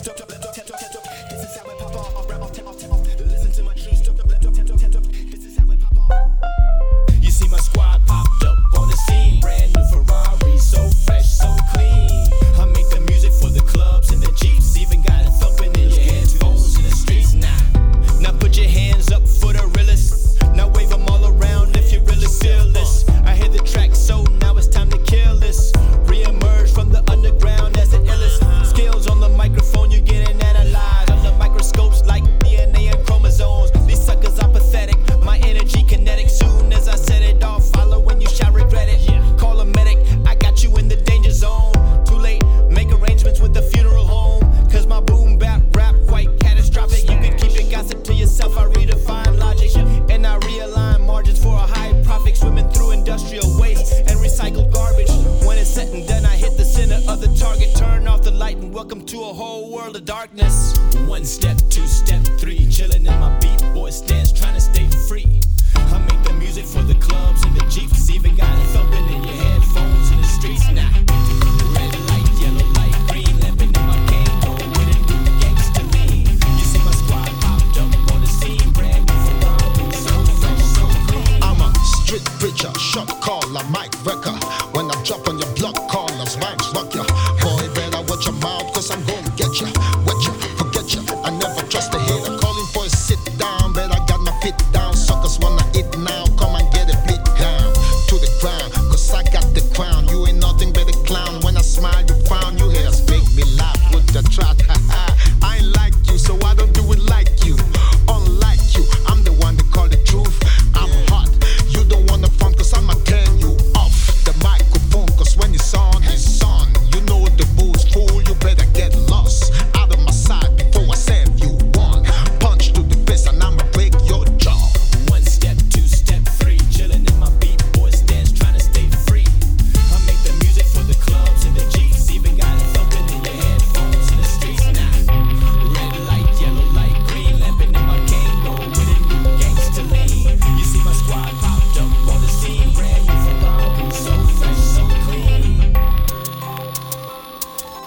Don't to a whole world of darkness. One step, two step, three, chillin' in my beat boy stance, tryin' to stay free. I make the music for the clubs and the jeeps, even got it thumping in your headphones in the streets now. Red light, yellow light, green lamping in my game, going with it, do the gangster lean. You see my squad popped up on the scene, brand new Ferrari, so fresh, so clean. I'm a street preacher, shot caller, mic wrecker. When I drop on your block callers, mics rock ya. Boy, better watch your mouth. how you found you here. Make me laugh with the track.